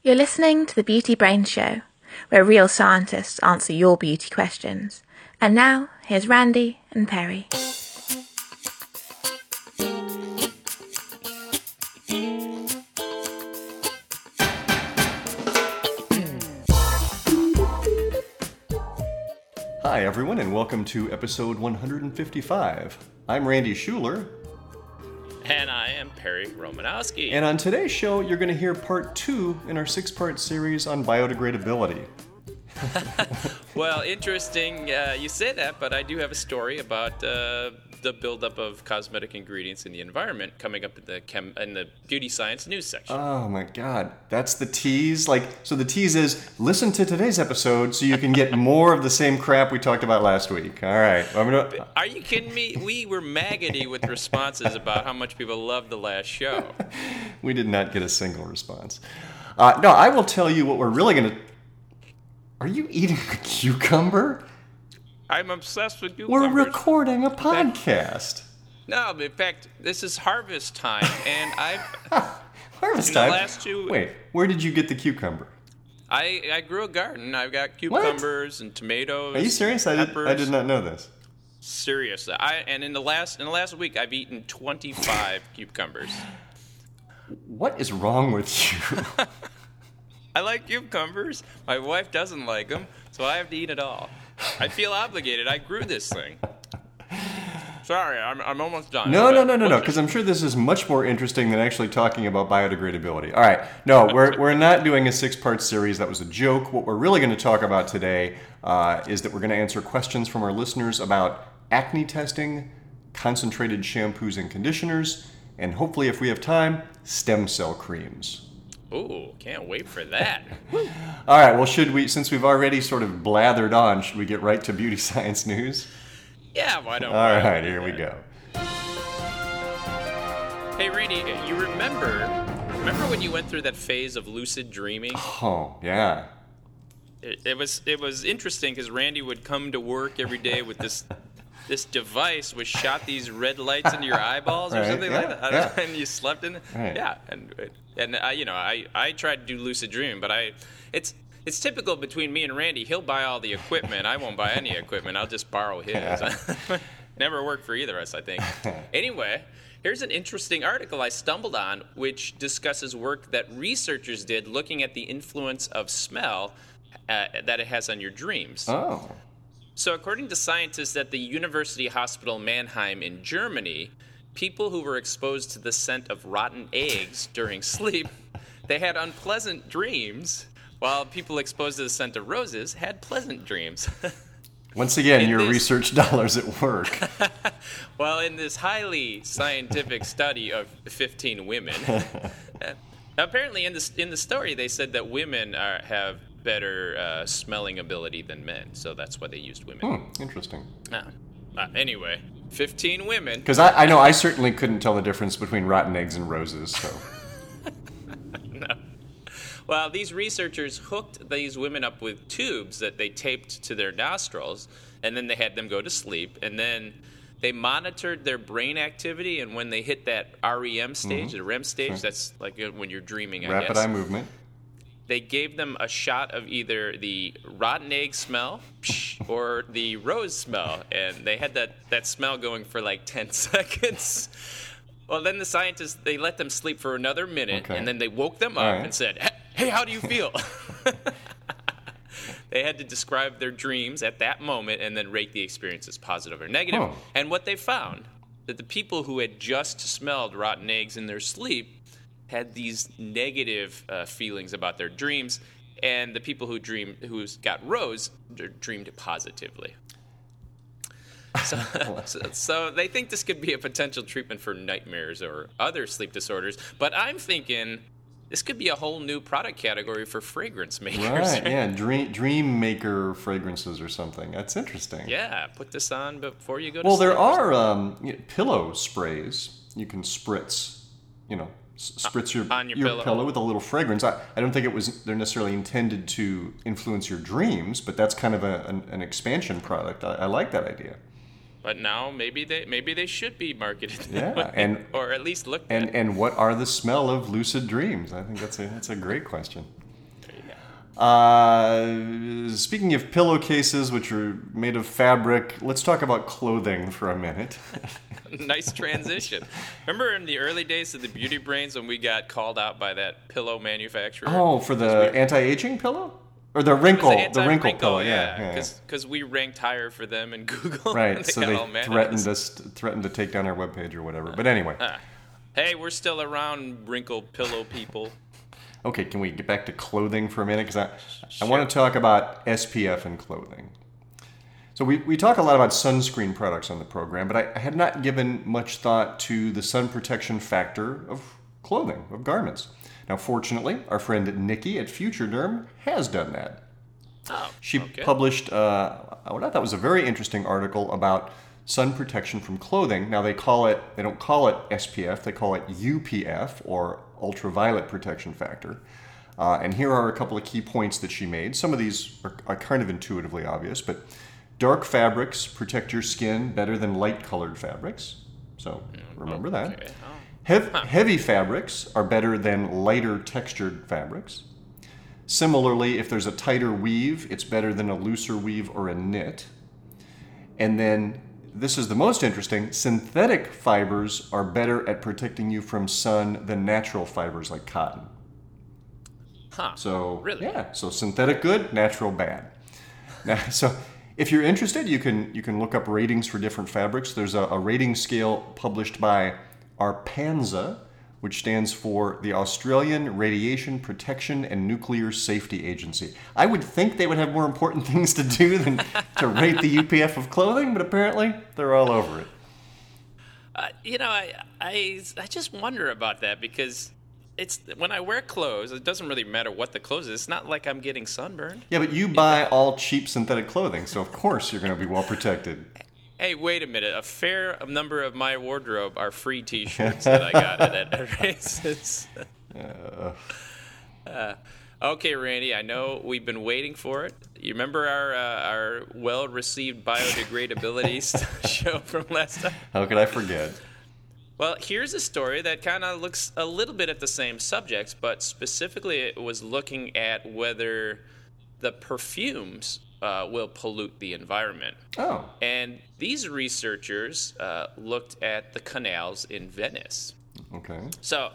You're listening to the Beauty Brain Show, where real scientists answer your beauty questions. And now, here's Randy and Perry. Hi, everyone, and welcome to episode 155. I'm Randy Schueller, am Perry Romanowski. and on today's show, you're going to hear part two in our six part series on biodegradability. well, interesting uh, you say that, but I do have a story about uh, the buildup of cosmetic ingredients in the environment coming up in the chem in the beauty science news section. Oh my god, that's the tease. Like, so the tease is listen to today's episode so you can get more of the same crap we talked about last week. All right, gonna. Are you kidding me? We were maggoty with responses about how much people loved the last show. We did not get a single response. Uh, no, I will tell you what we're really gonna. Are you eating a cucumber? I'm obsessed with cucumbers. We're recording a podcast. no, in fact, this is harvest time, and I've Harvest time. last two- Wait, where did you get the cucumber? I, I grew a garden. I've got cucumbers and tomatoes. Are you serious? I did, I did not know this. Seriously, I and in the last in the last week I've eaten 25 cucumbers. What is wrong with you? I like cucumbers. My wife doesn't like them, so I have to eat it all. I feel obligated. I grew this thing. Sorry, I'm, I'm almost done. No, no, no, no, no, because I'm sure this is much more interesting than actually talking about biodegradability. All right, no, we're, we're not doing a six part series. That was a joke. What we're really going to talk about today uh, is that we're going to answer questions from our listeners about acne testing, concentrated shampoos and conditioners, and hopefully, if we have time, stem cell creams. Ooh, can't wait for that. All right, well, should we, since we've already sort of blathered on, should we get right to beauty science news? Yeah, why don't All right, here we go. Hey, Randy, uh, you remember remember when you went through that phase of lucid dreaming? Oh, yeah. It, it was it was interesting because Randy would come to work every day with this this device which shot these red lights into your eyeballs or Right, something yeah, like that, yeah. and you slept in. it. Right. Yeah, and and I, you know I I tried to do lucid dreaming, but I it's. It's typical between me and Randy. He'll buy all the equipment. I won't buy any equipment. I'll just borrow his. Never worked for either of us, I think. Anyway, here's an interesting article I stumbled on which discusses work that researchers did looking at the influence of smell uh, that it has on your dreams. Oh. So, according to scientists at the University Hospital Mannheim in Germany, people who were exposed to the scent of rotten eggs during sleep, they had unpleasant dreams, while people exposed to the scent of roses had pleasant dreams. Once again, In your this- research dollars at work. well, in this highly scientific study of 15 women, uh, apparently in the in the story they said that women are, have better uh, smelling ability than men, so that's why they used women. Hmm, interesting. Ah. Uh, anyway, 15 women. Because I, I know I certainly couldn't tell the difference between rotten eggs and roses. So Well, these researchers hooked these women up with tubes that they taped to their nostrils, and then they had them go to sleep, and then they monitored their brain activity, and when they hit that REM stage, the REM stage, that's like uh, when you're dreaming, I rapid guess. eye movement. They gave them a shot of either the rotten egg smell or the rose smell, and they had that, that smell going for like 10 seconds. Well, then the scientists they let them sleep for another minute, Okay. and then they woke them up right. and said, "Hey, how do you feel?" they had to describe their dreams at that moment and then rate the experience as positive or negative. And what they found that the people who had just smelled rotten eggs in their sleep had these negative uh, feelings about their dreams, and the people who dream who got rose dreamed positively. So, so, so they think this could be a potential treatment for nightmares or other sleep disorders. But I'm thinking this could be a whole new product category for fragrance makers. Right, yeah, dream, dream maker fragrances or something. That's interesting. Yeah, put this on before you go to Well, there are um, you know, pillow sprays you can spritz, you know, spritz your, on your pillow. with a little fragrance. I, I don't think it was they're necessarily intended to influence your dreams, but that's kind of a, an, an expansion product. I, I like that idea. But now maybe they maybe they should be marketed Yeah, way, and- or at least looked And at. and what are the smell of lucid dreams? I think that's a that's a great question. Uh, speaking of pillowcases, which are made of fabric, let's talk about clothing for a minute. nice transition. Remember in the early days of the Beauty Brains when we got called out by that pillow manufacturer? Oh, for the anti-aging pillow? Or the wrinkle, was the wrinkle anti-wrinkle, pillow, yeah. yeah, yeah. Because we ranked higher for them in Google. Right, so they mad at threatened us. threatened to take down our webpage or whatever. But anyway, Ah. Hey, we're still around wrinkle pillow people. Okay, can we get back to clothing for a minute? Because I, I want to talk about SPF and clothing. So we, we talk a lot about sunscreen products on the program, but I, I had not given much thought to the sun protection factor of clothing, of garments. Now, fortunately, our friend Nikki at Future Derm has done that. Oh, She okay. published uh, what I thought was a very interesting article about sun protection from clothing. Now they call it they don't call it SPF, they call it UPF or ultraviolet protection factor. Uh, and here are a couple of key points that she made. Some of these are, are kind of intuitively obvious, but dark fabrics protect your skin better than light colored fabrics. So remember that. Oh. Heavy fabrics are better than lighter textured fabrics. Similarly, if there's a tighter weave, it's better than a looser weave or a knit. And then, this is the most interesting synthetic fibers are better at protecting you from sun than natural fibers like cotton. Huh. So, Really? yeah, so synthetic good, natural bad. Now, so if you're interested, you can you can look up ratings for different fabrics. There's a, a rating scale published by ARPANSA, which stands for the Australian Radiation Protection and Nuclear Safety Agency. I would think they would have more important things to do than to rate the UPF of clothing, but apparently they're all over it. Uh, you know, I, I I just wonder about that because it's when I wear clothes, it doesn't really matter what the clothes is. It's not like I'm getting sunburned. Yeah, but you buy all cheap synthetic clothing, so of course you're going to be well protected. Hey, wait a minute. A fair number of my wardrobe are free T-shirts that I got at, at races. Uh, okay, Randy. I know we've been waiting for it. You remember our uh, our well-received biodegradability show from last time? How could I forget? Well, here's a story that kind of looks a little bit at the same subjects, but specifically it was looking at whether the perfumes uh, will pollute the environment. Oh, And these researchers uh, looked at the canals in Venice. okay. So,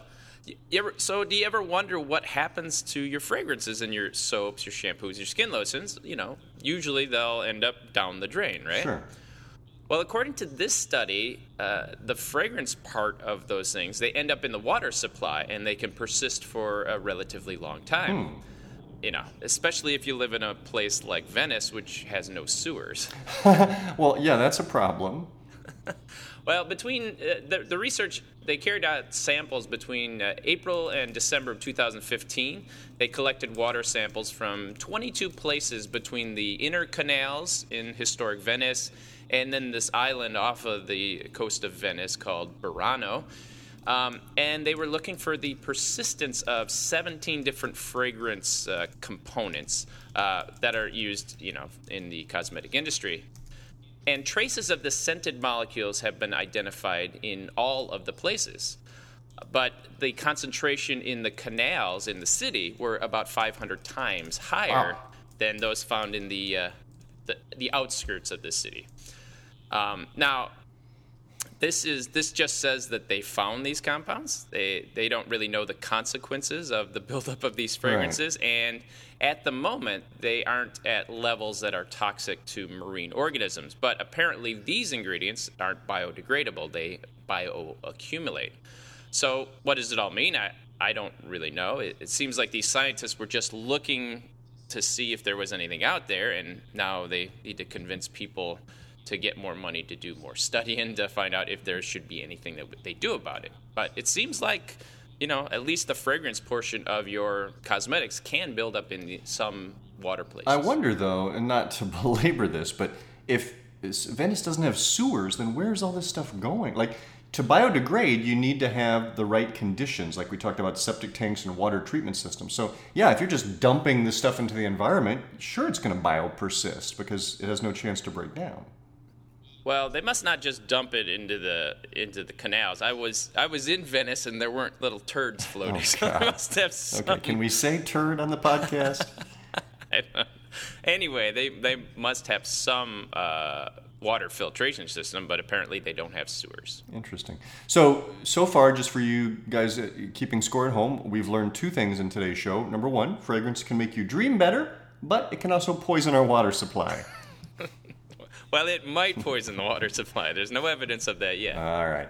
ever, so do you ever wonder what happens to your fragrances and your soaps, your shampoos, your skin lotions? You know, usually they'll end up down the drain, right? Sure. Well, according to this study, uh, the fragrance part of those things they end up in the water supply and they can persist for a relatively long time. You know, especially if you live in a place like Venice, which has no sewers. Well, yeah, that's a problem. Well, between uh, the, the research, they carried out samples between uh, April and December of 2015. They collected water samples from 22 places between the inner canals in historic Venice and then this island off of the coast of Venice called Burano. Um, and they were looking for the persistence of 17 different fragrance uh, components uh, that are used, you know, in the cosmetic industry. And traces of the scented molecules have been identified in all of the places. But the concentration in the canals in the city were about 500 times higher Wow. than those found in the, uh, the, the outskirts of the city. Um, now, this is this just says that they found these compounds. They they don't really know the consequences of the buildup of these fragrances, and at the moment they aren't at levels that are toxic to marine organisms. But apparently these ingredients aren't biodegradable; they bioaccumulate. So what does it all mean? I I don't really know. It, it seems like these scientists were just looking to see if there was anything out there, and now they need to convince people to get more money to do more studying to find out if there should be anything that they do about it. But it seems like, you know, at least the fragrance portion of your cosmetics can build up in some water places. I wonder though, and not to belabor this, but if Venice doesn't have sewers, then where's all this stuff going? Like to biodegrade, you need to have the right conditions, like we talked about septic tanks and water treatment systems. So yeah, if you're just dumping this stuff into the environment, sure it's going to biopersist because it has no chance to break down. Well, they must not just dump it into the into the canals. I was I was in Venice and there weren't little turds floating. so they Oh, God. must have some. Okay, can we say turd on the podcast? Anyway, they they must have some uh, water filtration system, but apparently they don't have sewers. Interesting. So, so far, just for you guys uh, keeping score at home, we've learned two things in today's show. Number one, fragrance can make you dream better, but it can also poison our water supply. Well, it might poison the water supply. There's no evidence of that yet. All right.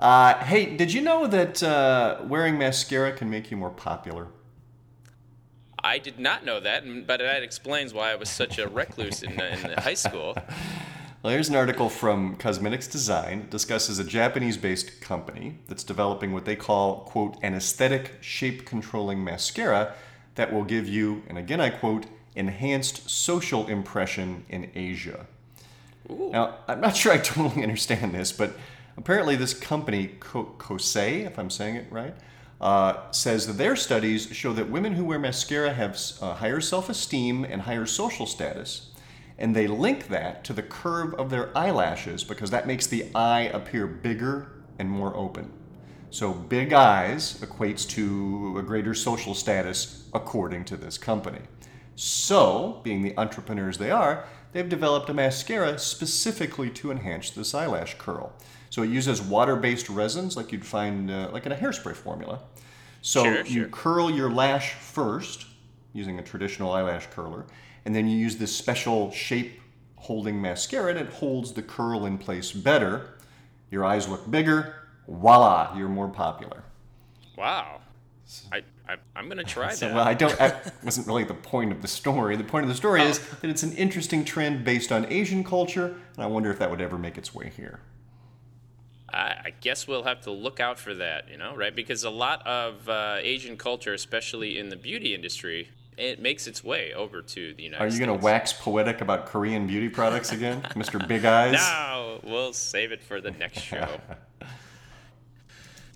Uh, hey, did you know that uh, wearing mascara can make you more popular? I did not know that, but that explains why I was such a recluse in, in high school. Well, here's an article from Cosmetics Design. It discusses a Japanese based company that's developing what they call, quote, an aesthetic shape controlling mascara that will give you, and again I quote, enhanced social impression in Asia. Now, I'm not sure I totally understand this, but apparently this company, Ko- Kosé, if I'm saying it right, uh, says that their studies show that women who wear mascara have uh, higher self esteem and higher social status. And they link that to the curve of their eyelashes because that makes the eye appear bigger and more open. So, big eyes equates to a greater social status according to this company. So, being the entrepreneurs they are, they've developed a mascara specifically to enhance this eyelash curl. So, it uses water based resins like you'd find uh, like in a hairspray formula. So, Sure, you sure. curl your lash first using a traditional eyelash curler, and then you use this special shape holding mascara and it holds the curl in place better. Your eyes look bigger, voila, you're more popular. Wow. I, I, I'm going to try So, that. well, I don't. That wasn't really the point of the story. The point of the story is that it's an interesting trend based on Asian culture, and I wonder if that would ever make its way here. I, I guess we'll have to look out for that, you know, right? Because a lot of uh, Asian culture, especially in the beauty industry, it makes its way over to the United States. Are you going to wax poetic about Korean beauty products again, Mr. Big Eyes? No, we'll save it for the next show.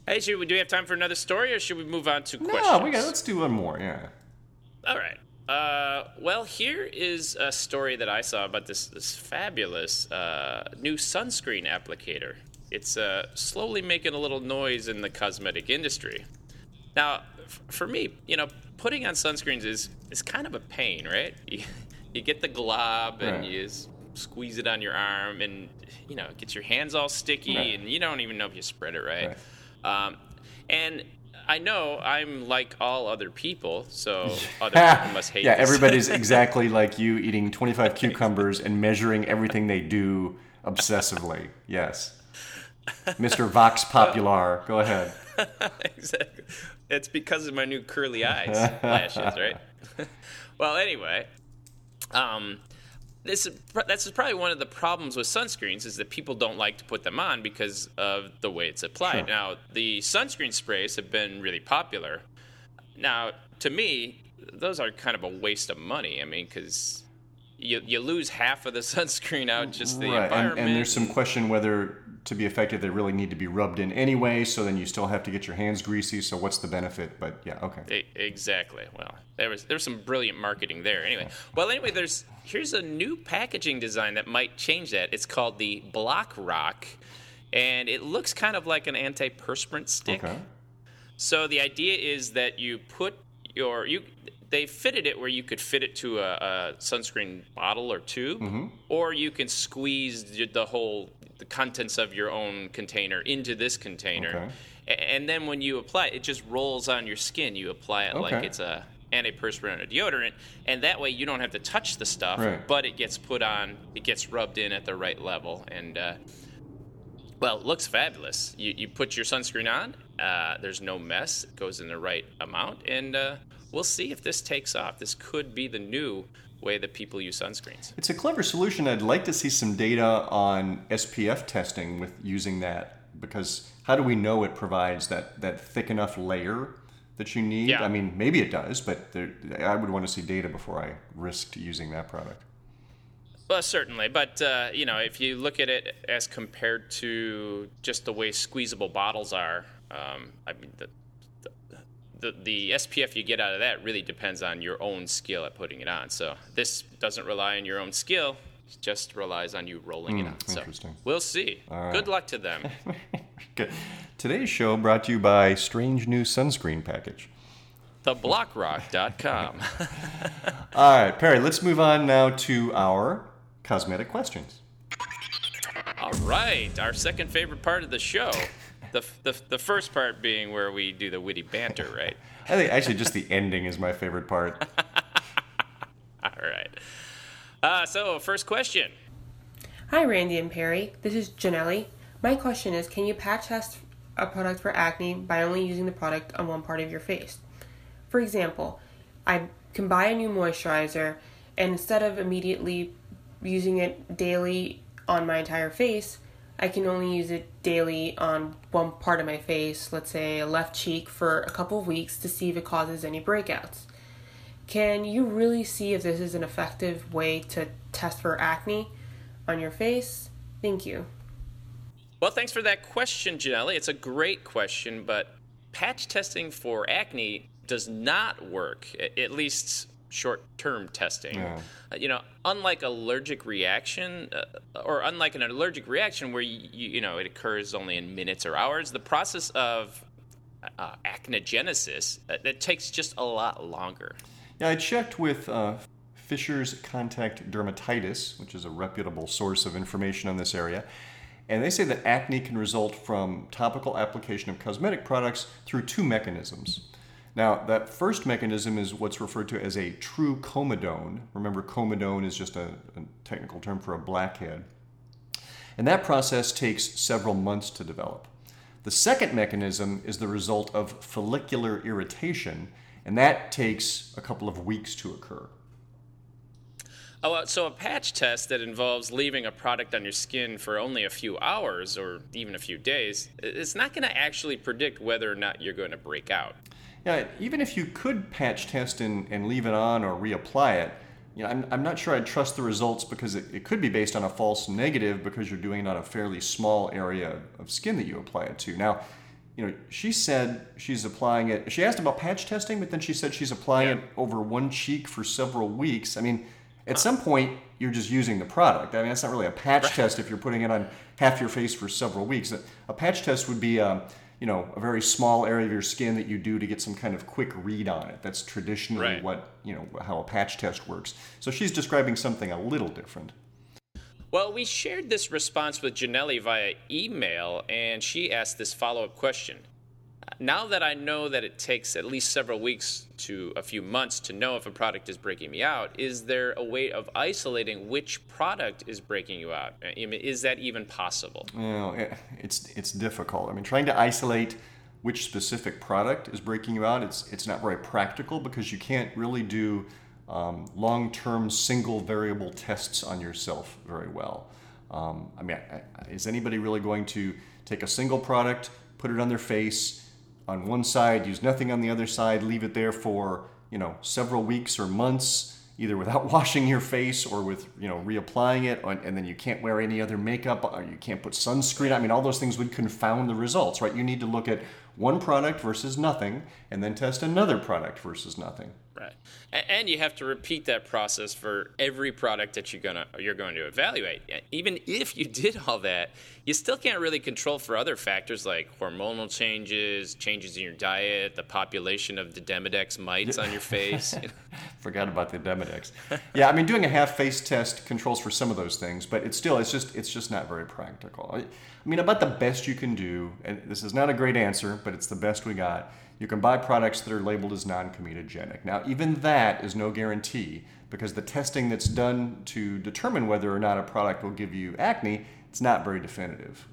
Hey, should we, do we have time for another story, or should we move on to questions? No, we got. Let's do one more. Yeah. All right. Uh, well, here is a story that I saw about this this fabulous uh, new sunscreen applicator. It's uh, slowly making a little noise in the cosmetic industry. Now, f- for me, you know, putting on sunscreens is is kind of a pain, right? You, you get the glob and Right. you squeeze it on your arm, and you know, it gets your hands all sticky, Right. and you don't even know if you spread it right. Um, and I know I'm like all other people, so other people must hate yeah, this. everybody's exactly like you, eating 25 cucumbers and measuring everything they do obsessively. Yes. Mr. Vox Popular, go ahead. exactly. It's because of my new curly eyes lashes, right? well, anyway, um, this is, that's probably one of the problems with sunscreens is that people don't like to put them on because of the way it's applied. Sure. Now, the sunscreen sprays have been really popular. Now, to me, those are kind of a waste of money. I mean, because you, you lose half of the sunscreen out just the right, and, and there's some question whether to be effective they really need to be rubbed in anyway, so then you still have to get your hands greasy, so what's the benefit? But yeah, okay. Exactly. Well, there was there's some brilliant marketing there. Anyway, well, anyway, there's here's a new packaging design that might change that. It's called the Block Rock, and it looks kind of like an antiperspirant stick. Okay. So the idea is that you put your you they fitted it where you could fit it to a, a sunscreen bottle or tube, Mm-hmm. or you can squeeze the whole the contents of your own container into this container, Okay. And then when you apply it, it just rolls on your skin. You apply it like it's a antiperspirant or deodorant, and that way you don't have to touch the stuff, Right. but it gets put on, it gets rubbed in at the right level, and uh, well, it looks fabulous. You, you put your sunscreen on, uh, there's no mess, it goes in the right amount, and uh, we'll see if this takes off. This could be the new way that people use sunscreens. It's a clever solution. I'd like to see some data on SPF testing with using that because how do we know it provides that, that thick enough layer that you need? Yeah. I mean, maybe it does, but there, I would want to see data before I risked using that product. Well, certainly, but uh, you know, if you look at it as compared to just the way squeezable bottles are, um, I mean, the, the the SPF you get out of that really depends on your own skill at putting it on. So this doesn't rely on your own skill; it just relies on you rolling it on. So Hmm, interesting. we'll see. Good luck to them. Today's show brought to you by Strange New Sunscreen Package. theblockrock.com. All right, Perry, let's move on now to our cosmetic questions. All right, our second favorite part of the show. The, the, the first part being where we do the witty banter, right? I think actually just the ending is my favorite part. All right. Uh, so, first question. Hi, Randy and Perry. This is Janelly. My question is Can you patch test a product for acne by only using the product on one part of your face? For example, I can buy a new moisturizer and instead of immediately using it daily on my entire face, I can only use it daily on one part of my face, let's say left cheek, for a couple of weeks to see if it causes any breakouts. Can you really see if this is an effective way to test for acne on your face? Thank you. Well, thanks for that question, Janelly. It's a great question, but patch testing for acne does not work, at least short-term testing. Yeah. Uh, you know, unlike allergic reaction, uh, or unlike an allergic reaction where you, you know it occurs only in minutes or hours, the process of uh, acnegenesis uh, it takes just a lot longer. Yeah, I checked with uh, Fisher's Contact Dermatitis, which is a reputable source of information on this area. And they say that acne can result from topical application of cosmetic products through two mechanisms. Now, that first mechanism is what's referred to as a true comedone. Remember, comedone is just a, a technical term for a blackhead. And that process takes several months to develop. The second mechanism is the result of follicular irritation, and that takes a couple of weeks to occur. Oh, uh, so a patch test that involves leaving a product on your skin for only a few hours or even a few days, it's not going to actually predict whether or not you're going to break out. Yeah, even if you could patch test and, and leave it on or reapply it, you know, I'm, I'm not sure I'd trust the results because it, it could be based on a false negative because you're doing it on a fairly small area of skin that you apply it to. Now, you know, she said she's applying it. She asked about patch testing, but then she said she's applying Yeah. it over one cheek for several weeks. I mean, at some point, you're just using the product. I mean, that's not really a patch test if you're putting it on half your face for several weeks. A- A patch test would be, um, you know, a very small area of your skin that you do to get some kind of quick read on it. That's traditionally Right. what, you know, how a patch test works. So she's describing something a little different. Well, we shared this response with Janelly via email, and she asked this follow up question. Now that I know that it takes at least several weeks to a few months to know if a product is breaking me out, is there a way of isolating which product is breaking you out? I mean, is that even possible? It- it's it's difficult. I mean, trying to isolate which specific product is breaking you out, it's it's not very practical because you can't really do um, long-term single variable tests on yourself very well. Um, I mean, is anybody really going to take a single product, put it on their face on one side, use nothing on the other side, leave it there for you know several weeks or months, either without washing your face or with you know reapplying it, and then you can't wear any other makeup or you can't put sunscreen. I mean, all those things would confound the results, right? You need to look at one product versus nothing, and then test another product versus nothing. Right. And you have to repeat that process for every product that you're gonna you're going to evaluate. Even if you did all that, you still can't really control for other factors like hormonal changes, changes in your diet, the population of the Demodex mites on your face. Forgot about the Demodex. yeah, I mean, doing a half face test controls for some of those things, but it's still it's just it's just not very practical. I, mean, about the best you can do, and this is not a great answer, but it's the best we got. You can buy products that are labeled as non-comedogenic. Now, even that is no guarantee because the testing that's done to determine whether or not a product will give you acne, it's not very definitive.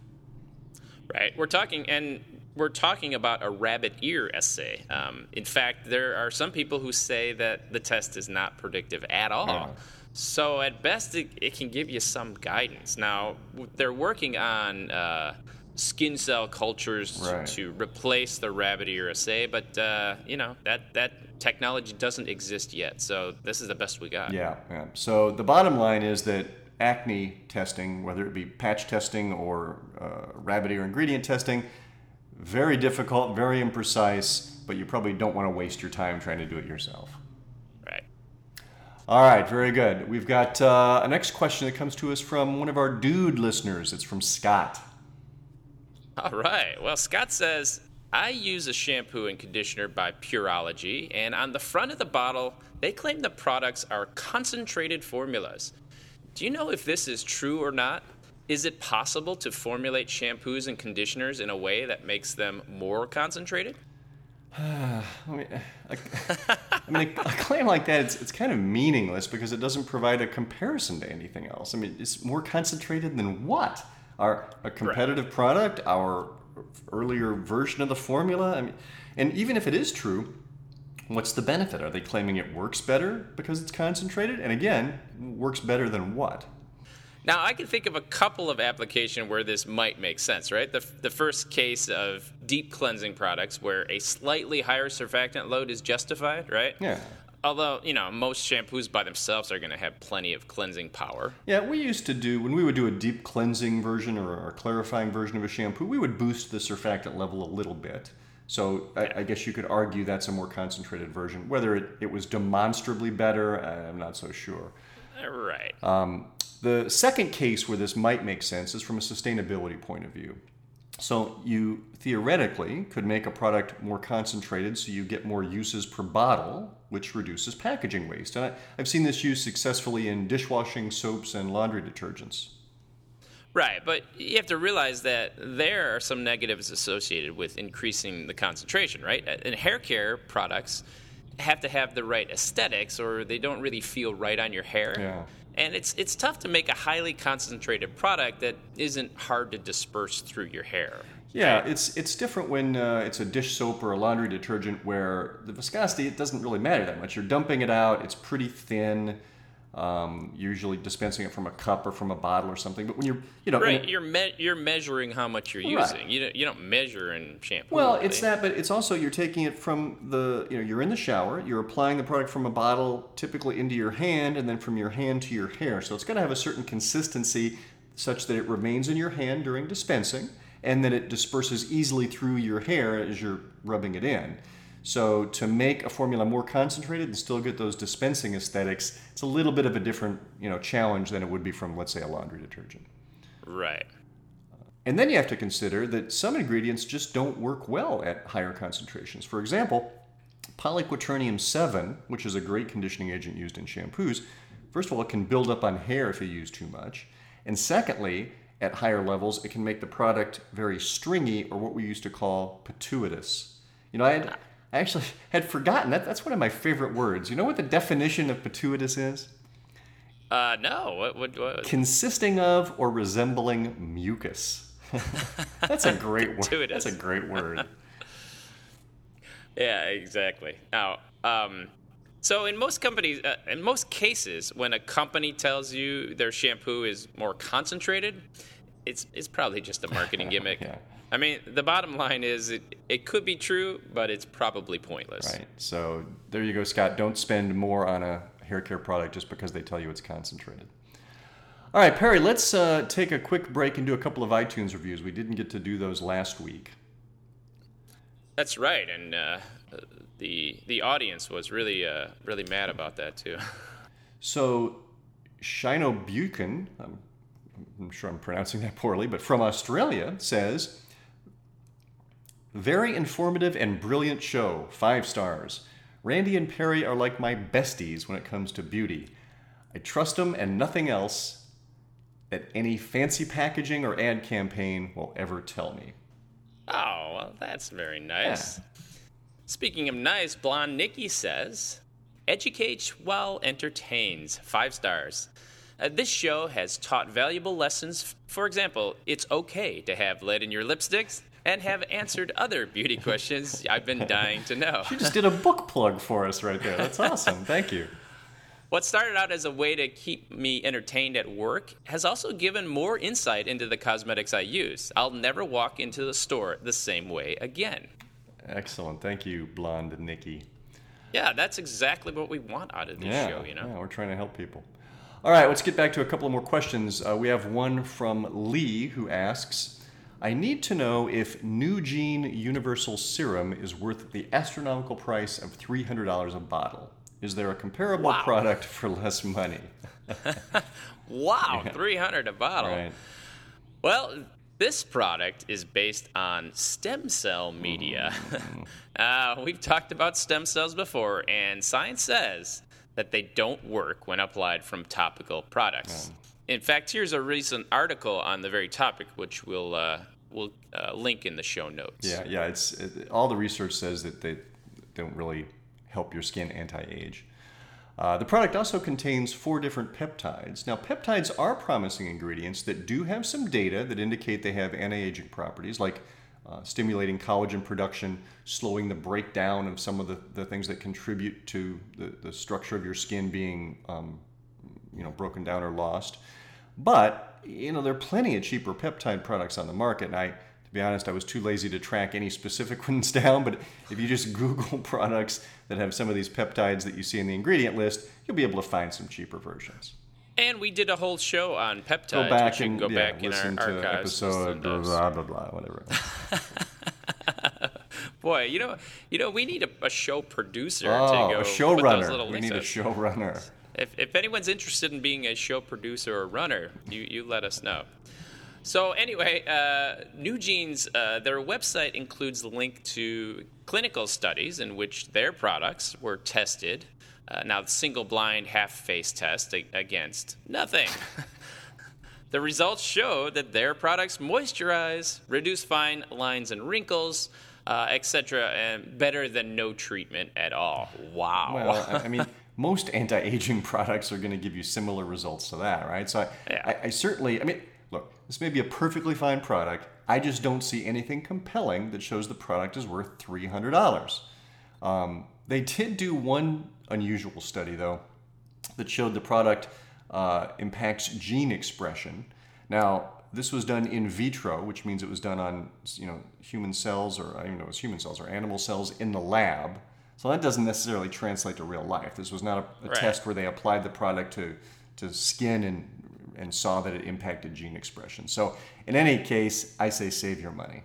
Right. We're talking, and we're talking about a rabbit ear assay. Um, in fact, there are some people who say that the test is not predictive at all. So at best, it, it can give you some guidance. Now, they're working on uh, skin cell cultures to- Right. to replace the rabbit ear assay, but uh, you know that that technology doesn't exist yet. So this is the best we got. Yeah, yeah. So the bottom line is that acne testing, whether it be patch testing or uh, rabbit ear ingredient testing, very difficult, very imprecise, but you probably don't want to waste your time trying to do it yourself. All right, very good. We've got uh, a next question that comes to us from one of our dude listeners. It's from Scott. All right. Well, Scott says, I use a shampoo and conditioner by Pureology, and on the front of the bottle, they claim the products are concentrated formulas. Do you know if this is true or not? Is it possible to formulate shampoos and conditioners in a way that makes them more concentrated? I mean, a, I mean, a claim like that, it's, it's kind of meaningless because it doesn't provide a comparison to anything else. I mean, it's more concentrated than what? Our a competitive right. product, our earlier version of the formula. I mean, and even if it is true, what's the benefit? Are they claiming it works better because it's concentrated? And again, works better than what? Now, I can think of a couple of applications where this might make sense, right? The, the first case of deep cleansing products where a slightly higher surfactant load is justified, right? Yeah. Although, you know, most shampoos by themselves are going to have plenty of cleansing power. Yeah, we used to do, when we would do a deep cleansing version or a clarifying version of a shampoo, we would boost the surfactant level a little bit. So I, I guess you could argue that's a more concentrated version. Whether it, it was demonstrably better, I'm not so sure. Right. Um, the second case where this might make sense is from a sustainability point of view. So you theoretically could make a product more concentrated so you get more uses per bottle, which reduces packaging waste. And I, have seen this used successfully in dishwashing soaps and laundry detergents. Right, but you have to realize that there are some negatives associated with increasing the concentration, right? In hair care products have to have the right aesthetics or they don't really feel right on your hair. Yeah. And it's it's tough to make a highly concentrated product that isn't hard to disperse through your hair. Yeah, it's it's different when uh, it's a dish soap or a laundry detergent where the viscosity it doesn't really matter that much. You're dumping it out; it's pretty thin um, usually dispensing it from a cup or from a bottle or something. But when you're, you know, right, you're me- you're measuring how much you're right. using. You don't, you don't measure in shampoo. Well, really. it's that, but it's also you're taking it from the, you know, you're in the shower, you're applying the product from a bottle, typically into your hand, and then from your hand to your hair. So it's going to have a certain consistency, such that it remains in your hand during dispensing, and then it disperses easily through your hair as you're rubbing it in. So to make a formula more concentrated and still get those dispensing aesthetics, it's a little bit of a different, you know, challenge than it would be from, let's say, a laundry detergent. Right. Uh, and then you have to consider that some ingredients just don't work well at higher concentrations. For example, polyquaternium 7, which is a great conditioning agent used in shampoos, first of all, it can build up on hair if you use too much. And secondly, at higher levels, it can make the product very stringy or what we used to call pituitous. You know, I had, I actually had forgotten that. That's one of my favorite words. You know what the definition of pituitous is? Uh, no. What, what, what? Consisting of or resembling mucus. that's a great word. That's a great word. yeah, exactly. Now, um, so in most companies, uh, in most cases, when a company tells you their shampoo is more concentrated, it's it's probably just a marketing gimmick. yeah. I mean, the bottom line is it, it could be true, but it's probably pointless. Right. So there you go, Scott. Don't spend more on a hair care product just because they tell you it's concentrated. All right, Perry, let's uh, take a quick break and do a couple of iTunes reviews. We didn't get to do those last week. That's right, and uh, the the audience was really uh, really mad about that too. so, Shino Buchan, I'm, I'm sure I'm pronouncing that poorly, but from Australia says very informative and brilliant show. Five stars. Randy and Perry are like my besties when it comes to beauty. I trust them and nothing else that any fancy packaging or ad campaign will ever tell me. Oh, well, that's very nice. Yeah. Speaking of nice, Blonde Nikki says, Educates while entertains. Five stars. Uh, this show has taught valuable lessons. For example, it's okay to have lead in your lipsticks and have answered other beauty questions I've been dying to know. She just did a book plug for us right there. That's awesome. Thank you. What started out as a way to keep me entertained at work has also given more insight into the cosmetics I use. I'll never walk into the store the same way again. Excellent. Thank you, Blonde Nikki. Yeah, that's exactly what we want out of this yeah, show, you know? Yeah, we're trying to help people. All right, let's get back to a couple more questions. Uh, we have one from Lee who asks I need to know if NuGene Universal Serum is worth the astronomical price of $300 a bottle. Is there a comparable wow. product for less money? wow, yeah. 300 a bottle. Right. Well, This product is based on stem cell media. uh, we've talked about stem cells before, and science says that they don't work when applied from topical products. In fact, here's a recent article on the very topic, which we'll uh, we'll uh, link in the show notes. Yeah, yeah. It's it, all the research says that they don't really help your skin anti-age. Uh, the product also contains four different peptides. Now, peptides are promising ingredients that do have some data that indicate they have anti-aging properties, like uh, stimulating collagen production, slowing the breakdown of some of the, the things that contribute to the, the structure of your skin being, um, you know, broken down or lost. But you know, there are plenty of cheaper peptide products on the market, and I to be honest, I was too lazy to track any specific ones down, but if you just Google products that have some of these peptides that you see in the ingredient list, you'll be able to find some cheaper versions. And we did a whole show on peptides. Go back and go yeah, back in listen our to archives. episode those. blah blah blah whatever. Boy, you know, you know, we need a, a show producer oh, to go a showrunner. We need a showrunner. If, if anyone's interested in being a show producer or runner, you, you let us know. So anyway, uh, NuGene's, uh, their website includes the link to clinical studies in which their products were tested. Uh, now, the single-blind half-face test a- against nothing. the results show that their products moisturize, reduce fine lines and wrinkles, uh, etc., and better than no treatment at all. Wow. Well, I I mean, most anti-aging products are going to give you similar results to that, right? So I, Yeah. I, I certainly, I mean, look, this may be a perfectly fine product. I just don't see anything compelling that shows the product is worth three hundred dollars. Um, they did do one unusual study though that showed the product uh, impacts gene expression. Now, this was done in vitro, which means it was done on you know human cells, or I don't even know it's human cells or animal cells in the lab. So that doesn't necessarily translate to real life. This was not a, a Right. test where they applied the product to to skin and and saw that it impacted gene expression. So in any case, I say save your money.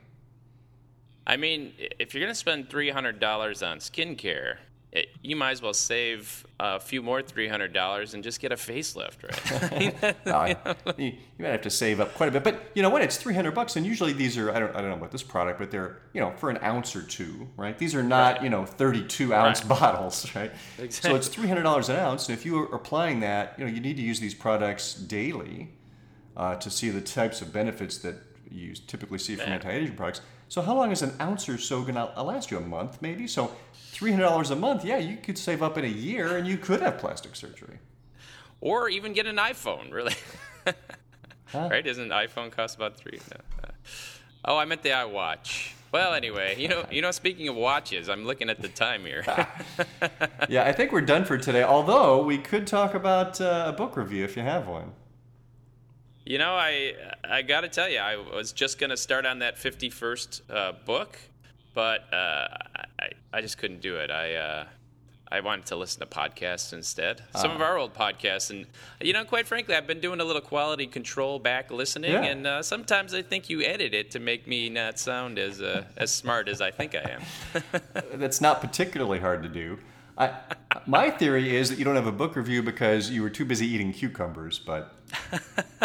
I mean, if you're going to spend $300 on skincare, it, you might as well save a few more $300 and just get a facelift, right? Uh, you, you might have to save up quite a bit, but you know what? It's three hundred bucks, and usually these are I don't I don't know about this product, but they're you know for an ounce or two, right? These are not Right. you know thirty-two ounce Right. bottles, right? So it's three hundred dollars an ounce, and if you are applying that, you know you need to use these products daily uh, to see the types of benefits that you typically see from anti-aging products. So how long is an ounce or so going to last you? A month, maybe? So three hundred dollars a month, yeah, you could save up in a year, and you could have plastic surgery. or even get an iPhone, really. Right? Doesn't an iPhone cost about three? No. Uh, Oh, I meant the iWatch. Well, anyway, you know, you know. Speaking of watches, I'm looking at the time here. Yeah, I think we're done for today. Although we could talk about uh, a book review if you have one. You know, I I got to tell you, I was just gonna start on that 51st uh, book, but uh, I I just couldn't do it. I uh, I wanted to listen to podcasts instead, some of our old podcasts, and you know, quite frankly, I've been doing a little quality control back listening, Yeah. and uh, sometimes I think you edit it to make me not sound as uh, as smart as I think I am. That's not particularly hard to do. I, my theory is that you don't have a book review because you were too busy eating cucumbers, but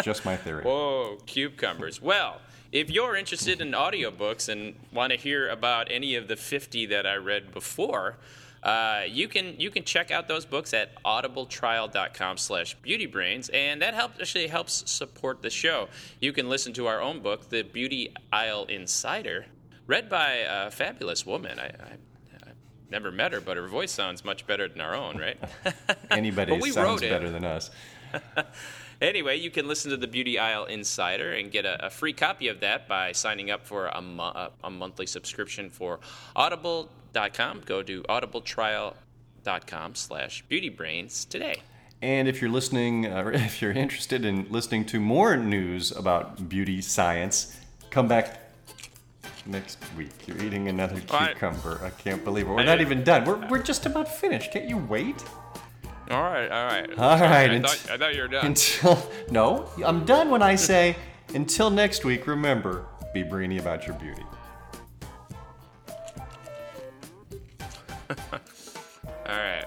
just my theory. Whoa, cucumbers. Well, if you're interested in audiobooks and want to hear about any of the 50 that I read before, uh, you can you can check out those books at audibletrial.com slash beautybrains and that helps actually helps support the show. You can listen to our own book the beauty aisle insider read by a fabulous woman. I, I never met her but her voice sounds much better than our own right? Anybody sounds better than us. Anyway, you can listen to the Beauty Aisle Insider and get a, a free copy of that by signing up for a, mo- a, a monthly subscription for audible.com. Go to audibletrial.com slash beautybrains today. And if you're listening, uh, if you're interested in listening to more news about beauty science, come back next week. You're eating another cucumber. I can't believe it. We're not even done. We're, we're just about finished. Can't you wait? All right, all right. All right. I, thought, I thought you were done. Until no, I'm done when I say until next week. Remember, be brainy about your beauty. all right.